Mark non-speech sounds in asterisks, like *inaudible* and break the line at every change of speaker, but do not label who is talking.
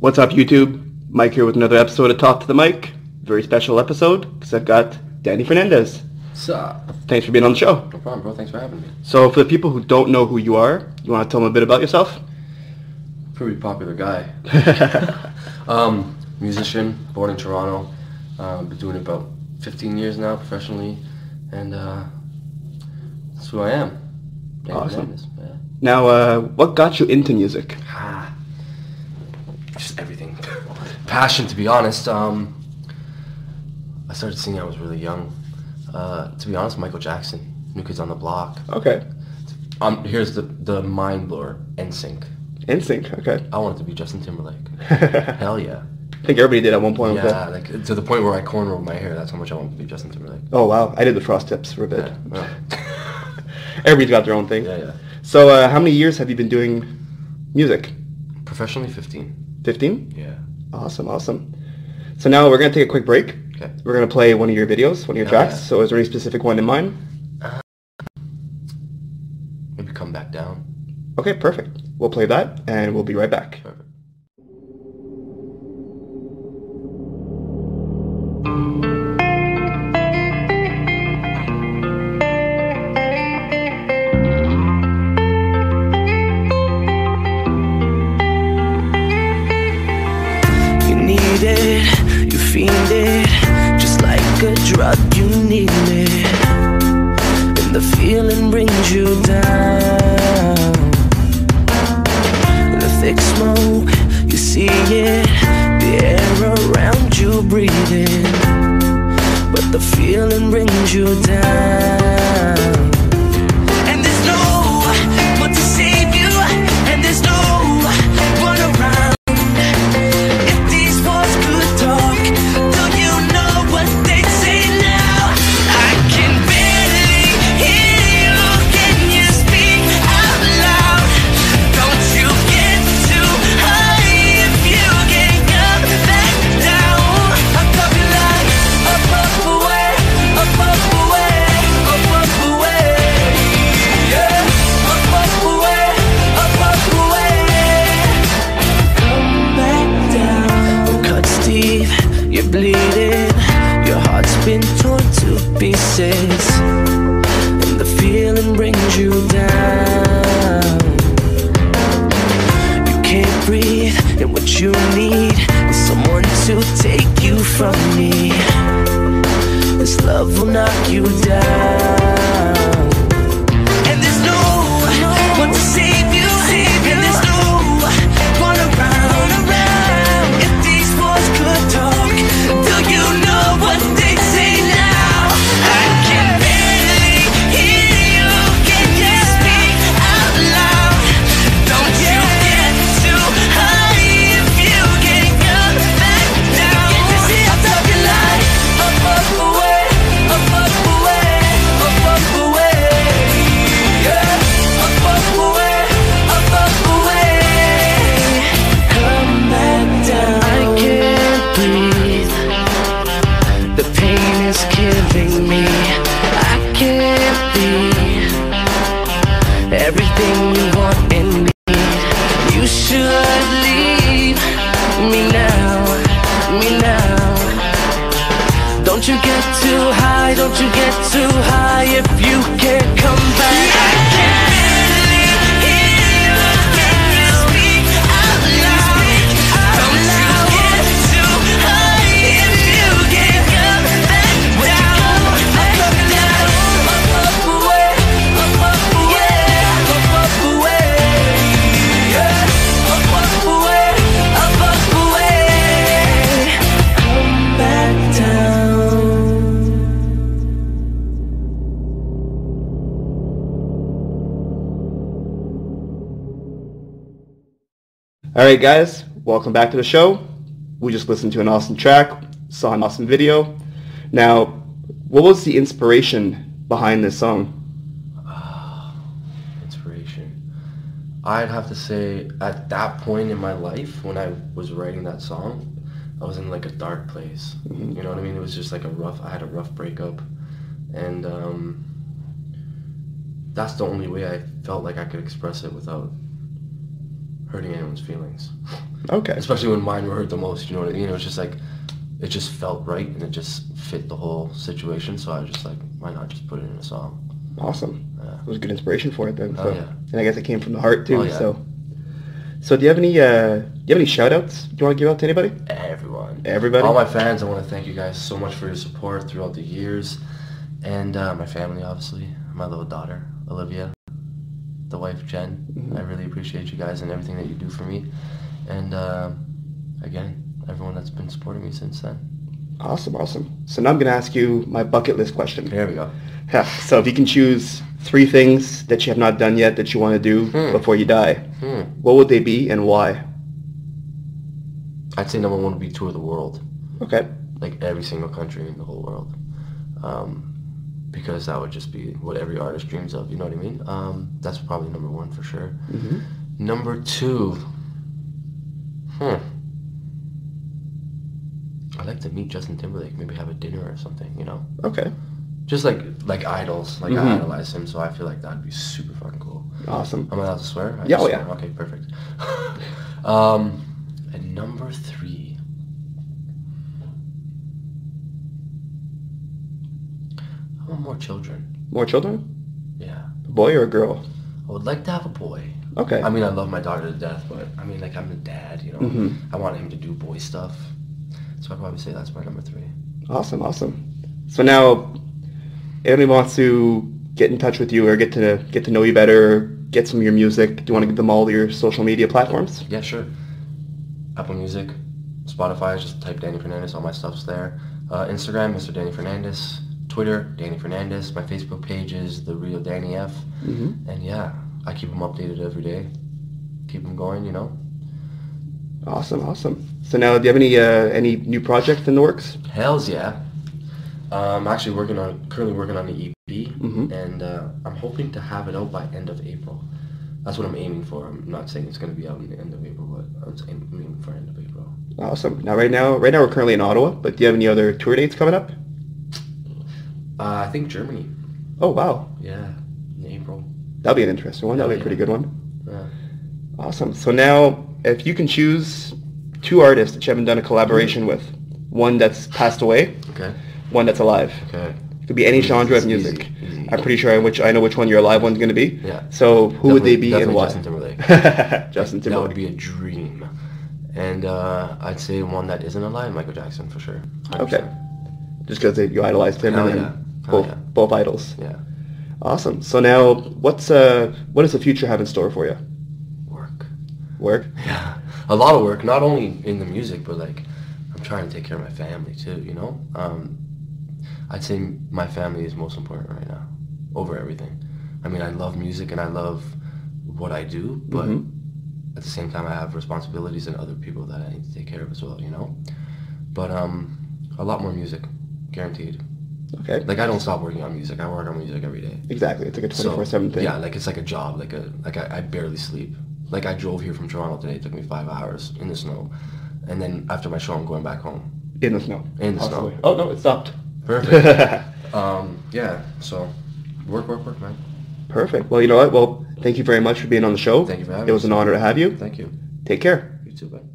What's up, YouTube? Mike here with another episode of Talk to the Mic. Very special episode because I've got Danny Fernandes.
Sup?
Thanks for being on the show.
No problem, bro. Thanks for having me.
So, for the people who don't know who you are, you want to tell them a bit about yourself?
Pretty popular guy. *laughs* *laughs* um, musician, born in Toronto. Uh, been doing it about 15 years now professionally, and uh, that's who I am.
Awesome.
Yeah.
Now, uh, what got you into music?
Ah, just everything. *laughs* Passion, to be honest. Um, I started singing. I was really young. Uh, to be honest, Michael Jackson, New Kids on the Block.
Okay.
Um, here's the the mind blower. NSYNC.
NSYNC. Okay.
I wanted to be Justin Timberlake. *laughs* Hell yeah.
I think everybody did at one point.
Yeah, like to the point where I cornrowed my hair. That's how much I wanted to be Justin Timberlake.
Oh wow, I did the frost tips for a bit.
Yeah, *laughs*
Everybody's got their own thing.
yeah. yeah.
So, uh, how many years have you been doing music?
Professionally, 15.
Fifteen.
Yeah.
Awesome, awesome. So now we're gonna take a quick break.
Okay.
We're gonna play one of your videos, one of your tracks. So, is there any specific one in mind?
Uh, Maybe come back down.
Okay, perfect. We'll play that, and we'll be right back.
Perfect.
Drug, you need me, And the feeling brings you down. The thick smoke, you see it, the air around you breathing. But the feeling brings you down. Torn to pieces, and the feeling brings you down. You can't breathe, and what you need is someone to take you from me. This love will knock you down. Don't you get too high, don't you get too high if you
All right, guys, welcome back to the show. We just listened to an awesome track, saw an awesome video. Now, what was the inspiration behind this song? *sighs*
inspiration. I'd have to say at that point in my life when I was writing that song, I was in like a dark place.
Mhm.
You know what I mean? It was just like a rough. I had a rough breakup, and um, that's the only way I felt like I could express it without hurting anyone's feelings.
Okay.
Especially when mine were hurt the most. You know what I mean? It was just like it just felt right and it just fit the whole situation. So I was just like, why not just put it in a song?
Awesome.
Yeah.
It was a good inspiration for it then.
Oh, yeah.
And I guess it came from the heart too.
Oh, yeah.
So. So do you have any uh, do you have any shout outs you want to give out to anybody?
Everyone.
Everybody?
All my fans, I want to thank you guys so much for your support throughout the years. And uh, my family, obviously. My little daughter, Olivia. The wife, Jen.
Mhm.
I really appreciate you guys and everything that you do for me. And uh, again, everyone that's been supporting me since then.
Awesome, awesome. So now I'm gonna ask you my bucket list question.
Here we go.
Yeah. So if you can choose three things that you have not done yet that you want to do
Hmm.
before you die,
Hmm.
what would they be and why?
I'd say number one would be tour the world.
Okay.
like every single country in the whole world. Um, because that would just be what every artist dreams of, you know what I mean? Um, that's probably number one for sure.
hmm
Number two, hmm. I'd like to meet Justin Timberlake, maybe have a dinner or something, you know?
Okay.
Just like like idols, like
Mhm.
I idolize him, so I feel like that'd be super fucking cool.
Awesome.
I'm I allowed to swear? I
Yeah, oh,
swear.
yeah.
Okay, perfect. *laughs* um, and number three. I want more children.
More children?
Yeah.
A boy or a girl?
I would like to have a boy.
Okay.
I mean, I love my daughter to death, but I mean, like, I'm a dad, you know?
Mhm.
I want him to do boy stuff. So I'd probably say that's my number three.
Awesome, awesome. So now, anyone wants to get in touch with you or get to get to know you better, get some of your music, do you want to give them all your social media platforms?
Yeah, sure. Apple Music, Spotify, just type Danny Fernandes. All my stuff's there. Uh, Instagram, Mr. Danny Fernandes. Twitter, Danny Fernandes. My Facebook page is the real Danny F.
Mm-hmm.
And yeah, I keep them updated every day. Keep them going, you know.
Awesome, awesome. So now, do you have any uh, any new projects in the works?
Hell's yeah. I'm actually working on currently working on the EP,
Mhm.
and uh, I'm hoping to have it out by end of April. That's what I'm aiming for. I'm not saying it's going to be out in the end of April, but I'm aim- aiming for end of April.
Awesome. Now, right now, right now we're currently in Ottawa, but do you have any other tour dates coming up?
Uh, I think Germany.
Oh wow,
Yeah, in April.
that'll be an interesting one. That'll be a
Yeah.
pretty good one.
Yeah.
Awesome. So now, if you can choose two artists that you haven't done a collaboration with, one that's passed away,
Okay.
one that's alive.
Okay.
It could be any genre of music.
easy.
I'm pretty sure I, which I know which one your live one's going to be.
Yeah.
So who would they be and
Definitely
why?
Justin Timberlake. *laughs*
Justin Timberlake.
That would be a dream. And uh, I'd say one that isn't alive, Michael Jackson for sure. 100%.
Okay. Just because you idolized him
yeah.
Both
yeah.
both idols.
Yeah.
Awesome. So now, what's uh what does the future have in store for you?
Work.
Work.
Yeah. A lot of work, not only in the music, but like I'm trying to take care of my family too, you know? Um, I'd say my family is most important right now over everything. I mean, I love music and I love what I do, but
Mhm.
at the same time, I have responsibilities and other people that I need to take care of as well, you know? But um, a lot more music, guaranteed.
Okay.
Like I don't stop working on music. I work on music every day.
Exactly. It's like a 24/7 thing.
Yeah, like it's like a job. Like a like I, I barely sleep. Like I drove here from Toronto today. It took me five hours in the snow, and then after my show, I'm going back home.
In the snow.
In the
Possibly.
snow.
Oh no, it stopped.
Perfect. *laughs* um, yeah. So, work, work, work, man.
Perfect. Well, you know what? Well, thank you very much for being on the show.
Thank you for having
It was
me.
an honor to have you.
Thank you.
Take care.
You too, bud.